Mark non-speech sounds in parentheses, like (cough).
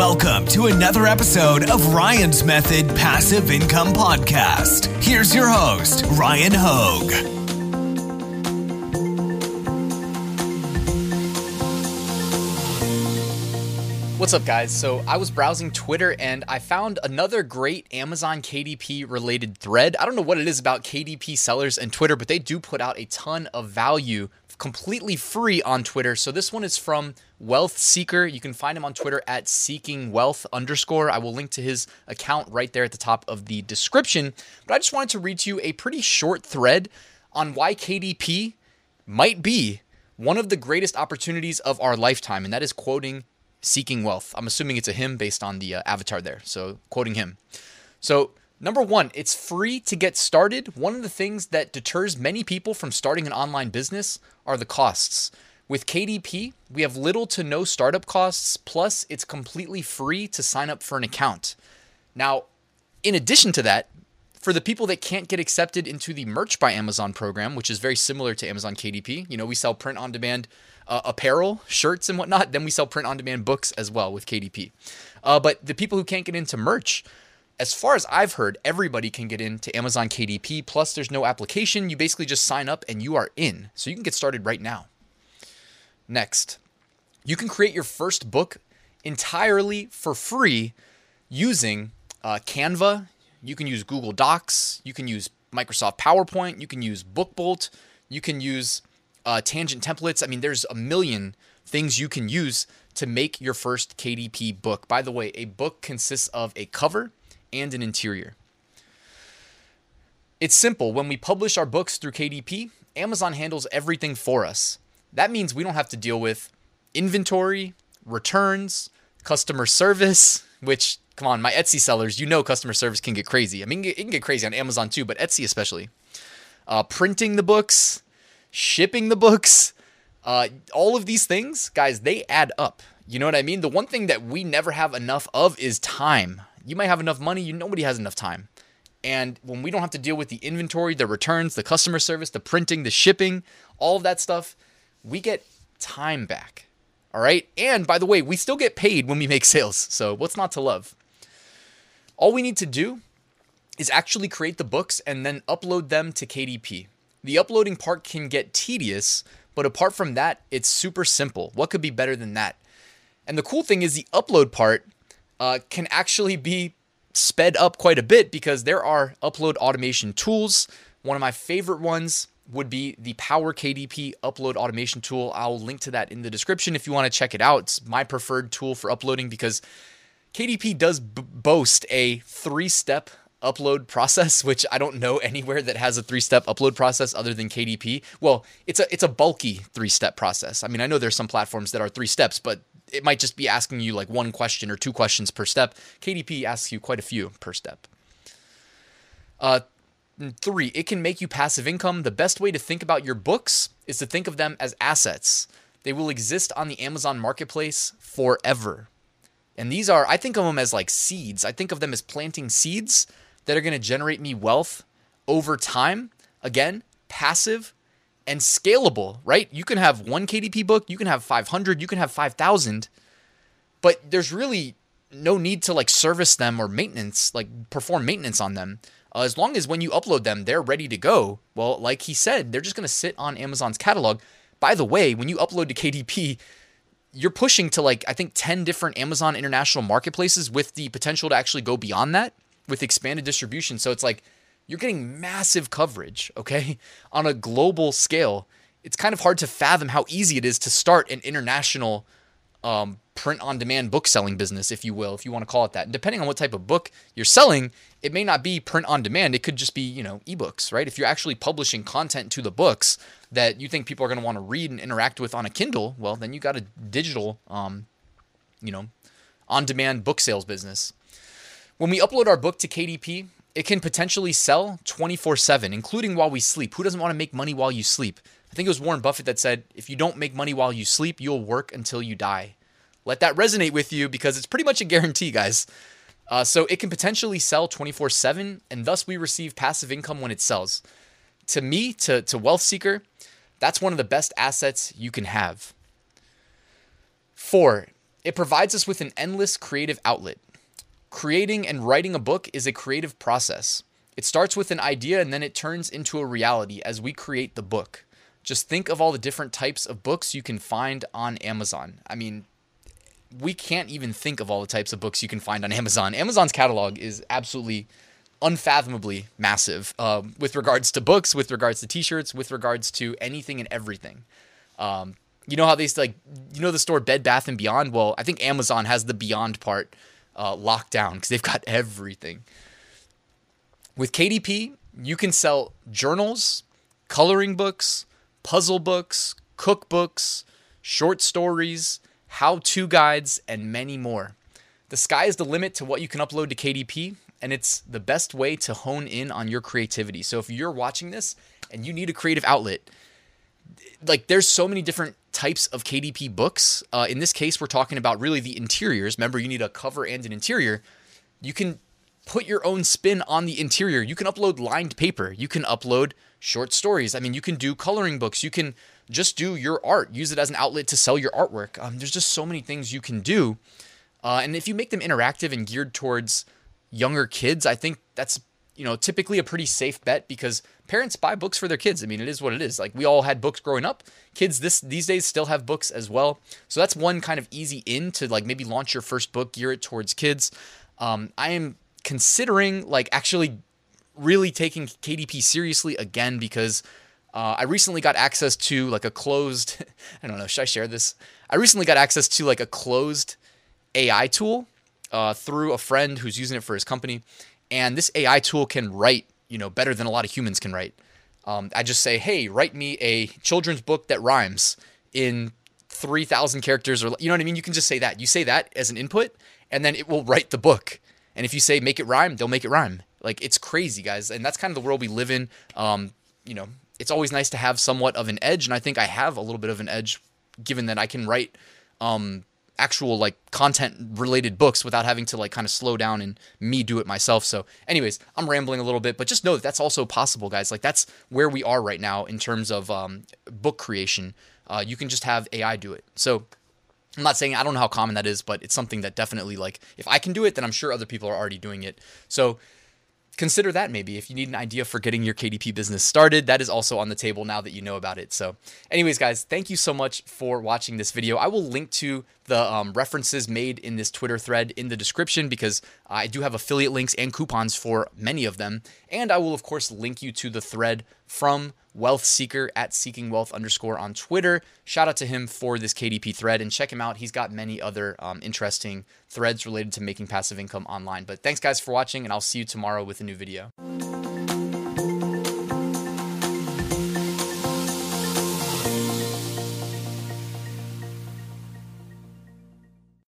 Welcome to another episode of Ryan's Method Passive Income Podcast. Here's your host, Ryan Hogue. What's up, guys? So, I was browsing Twitter and I found another great Amazon KDP related thread. I don't know what it is about KDP sellers and Twitter, but they do put out a ton of value completely free on Twitter. So, this one is from Wealth Seeker. You can find him on Twitter at seeking wealth underscore. I will link to his account right there at the top of the description. But I just wanted to read to you a pretty short thread on why KDP might be one of the greatest opportunities of our lifetime, and that is quoting Seeking Wealth. I'm assuming it's a him based on the uh, avatar there. So, quoting him. So, number one, it's free to get started. One of the things that deters many people from starting an online business are the costs. With KDP, we have little to no startup costs, plus, it's completely free to sign up for an account. Now, in addition to that, for the people that can't get accepted into the Merch by Amazon program, which is very similar to Amazon KDP, you know, we sell print on demand uh, apparel, shirts, and whatnot. Then we sell print on demand books as well with KDP. Uh, but the people who can't get into merch, as far as I've heard, everybody can get into Amazon KDP. Plus, there's no application. You basically just sign up and you are in. So you can get started right now. Next, you can create your first book entirely for free using uh, Canva. You can use Google Docs. You can use Microsoft PowerPoint. You can use BookBolt. You can use uh, tangent templates. I mean, there's a million things you can use to make your first KDP book. By the way, a book consists of a cover and an interior. It's simple. When we publish our books through KDP, Amazon handles everything for us. That means we don't have to deal with inventory, returns, customer service, which, come on, my Etsy sellers, you know customer service can get crazy. I mean, it can get crazy on Amazon too, but Etsy especially. Uh, printing the books, shipping the books, uh, all of these things, guys, they add up. You know what I mean? The one thing that we never have enough of is time. You might have enough money, you nobody has enough time. And when we don't have to deal with the inventory, the returns, the customer service, the printing, the shipping, all of that stuff, we get time back. All right? And by the way, we still get paid when we make (laughs) sales. So, what's not to love? All we need to do is actually create the books and then upload them to KDP. The uploading part can get tedious, but apart from that, it's super simple. What could be better than that? And the cool thing is, the upload part uh, can actually be sped up quite a bit because there are upload automation tools. One of my favorite ones would be the Power KDP upload automation tool. I'll link to that in the description if you want to check it out. It's my preferred tool for uploading because KDP does b- boast a three step upload process, (laughs) which I don't know anywhere that has a three-step upload process other than KDP. Well, it's a it's a bulky three-step process. I mean, I know there's some platforms that are three steps, but it might just be asking you like one question or two questions per step. KDP asks you quite a few per step. Uh, three, it can make you passive income. The best way to think about your books is to think of them as assets. They will exist on the Amazon marketplace forever. And these are, I think of them as like seeds. I think of them as planting seeds that are going to generate me wealth over time. Again, passive and scalable, right? You can have one KDP book, you can have 500, you can have 5,000, but there's really no need to like service them or maintenance, like perform maintenance on them. Uh, as long as when you upload them, they're ready to go. Well, like he said, they're just going to sit on Amazon's catalog. By the way, when you upload to KDP, you're pushing to like, I think 10 different Amazon international marketplaces with the potential to actually go beyond that with expanded distribution. So it's like you're getting massive coverage, okay, (laughs) on a global scale. It's kind of hard to fathom how easy it is to start an international um, print on demand book selling business, if you will, if you want to call it that. And depending on what type of book you're selling, it may not be print on demand. It could just be, you know, ebooks, right? If you're actually publishing content to the books that you think people are going to want to read and interact with on a Kindle, well, then you got a digital, um, you know, on demand book sales business. When we upload our book to KDP, it can potentially sell 24 7, including while we sleep. Who doesn't want to make money while you sleep? I think it was Warren Buffett that said, if you don't make money while you sleep, you'll work until you die. Let that resonate with you because it's pretty much a guarantee, guys. Uh, so it can potentially sell 24 7, and thus we receive passive income when it sells. To me, to, to Wealth Seeker, that's one of the best assets you can have. Four, it provides us with an endless creative outlet. Creating and writing a book is a creative process. It starts with an idea and then it turns into a reality as we create the book. Just think of all the different types of books you can find on Amazon. I mean, we can't even think of all the types of books you can find on Amazon. Amazon's catalog is absolutely unfathomably massive uh, with regards to books, with regards to t-shirts, with regards to anything and everything. Um, you know how they like, you know the store Bed Bath and Beyond. Well, I think Amazon has the Beyond part uh, locked down because they've got everything. With KDP, you can sell journals, coloring books, puzzle books, cookbooks, short stories, how-to guides, and many more. The sky is the limit to what you can upload to KDP, and it's the best way to hone in on your creativity. So if you're watching this and you need a creative outlet, like there's so many different types of KDP books. Uh, in this case, we're talking about really the interiors. Remember, you need a cover and an interior. You can put your own spin on the interior. You can upload lined paper. You can upload short stories. I mean, you can do coloring books. You can just do your art. Use it as an outlet to sell your artwork. Um, there's just so many things you can do. Uh, and if you make them interactive and geared towards younger kids, I think that's you know typically a pretty safe bet because parents buy books for their kids. I mean, it is what it is. Like we all had books growing up. Kids this these days still have books as well. So that's one kind of easy in to like maybe launch your first book, gear it towards kids. Um, I am considering like actually really taking KDP seriously again because uh, I recently got access to like a closed. (laughs) I don't know. Should I share this? I recently got access to like a closed AI tool uh, through a friend who's using it for his company, and this AI tool can write, you know, better than a lot of humans can write. Um, I just say, hey, write me a children's book that rhymes in 3,000 characters, or you know what I mean. You can just say that. You say that as an input, and then it will write the book. And if you say make it rhyme, they'll make it rhyme. Like it's crazy, guys, and that's kind of the world we live in. Um, you know, it's always nice to have somewhat of an edge, and I think I have a little bit of an edge, given that I can write um, actual like content related books without having to like kind of slow down and me do it myself. So, anyways, I'm rambling a little bit, but just know that that's also possible, guys. Like that's where we are right now in terms of um, book creation. Uh, you can just have AI do it. So. I'm not saying I don't know how common that is, but it's something that definitely like if I can do it, then I'm sure other people are already doing it. So consider that maybe if you need an idea for getting your KDP business started. That is also on the table now that you know about it. So, anyways, guys, thank you so much for watching this video. I will link to the um, references made in this Twitter thread in the description because I do have affiliate links and coupons for many of them. And I will, of course, link you to the thread from Wealth Seeker at Seeking Wealth underscore on Twitter. Shout out to him for this KDP thread and check him out. He's got many other um, interesting threads related to making passive income online. But thanks, guys, for watching, and I'll see you tomorrow with a new video.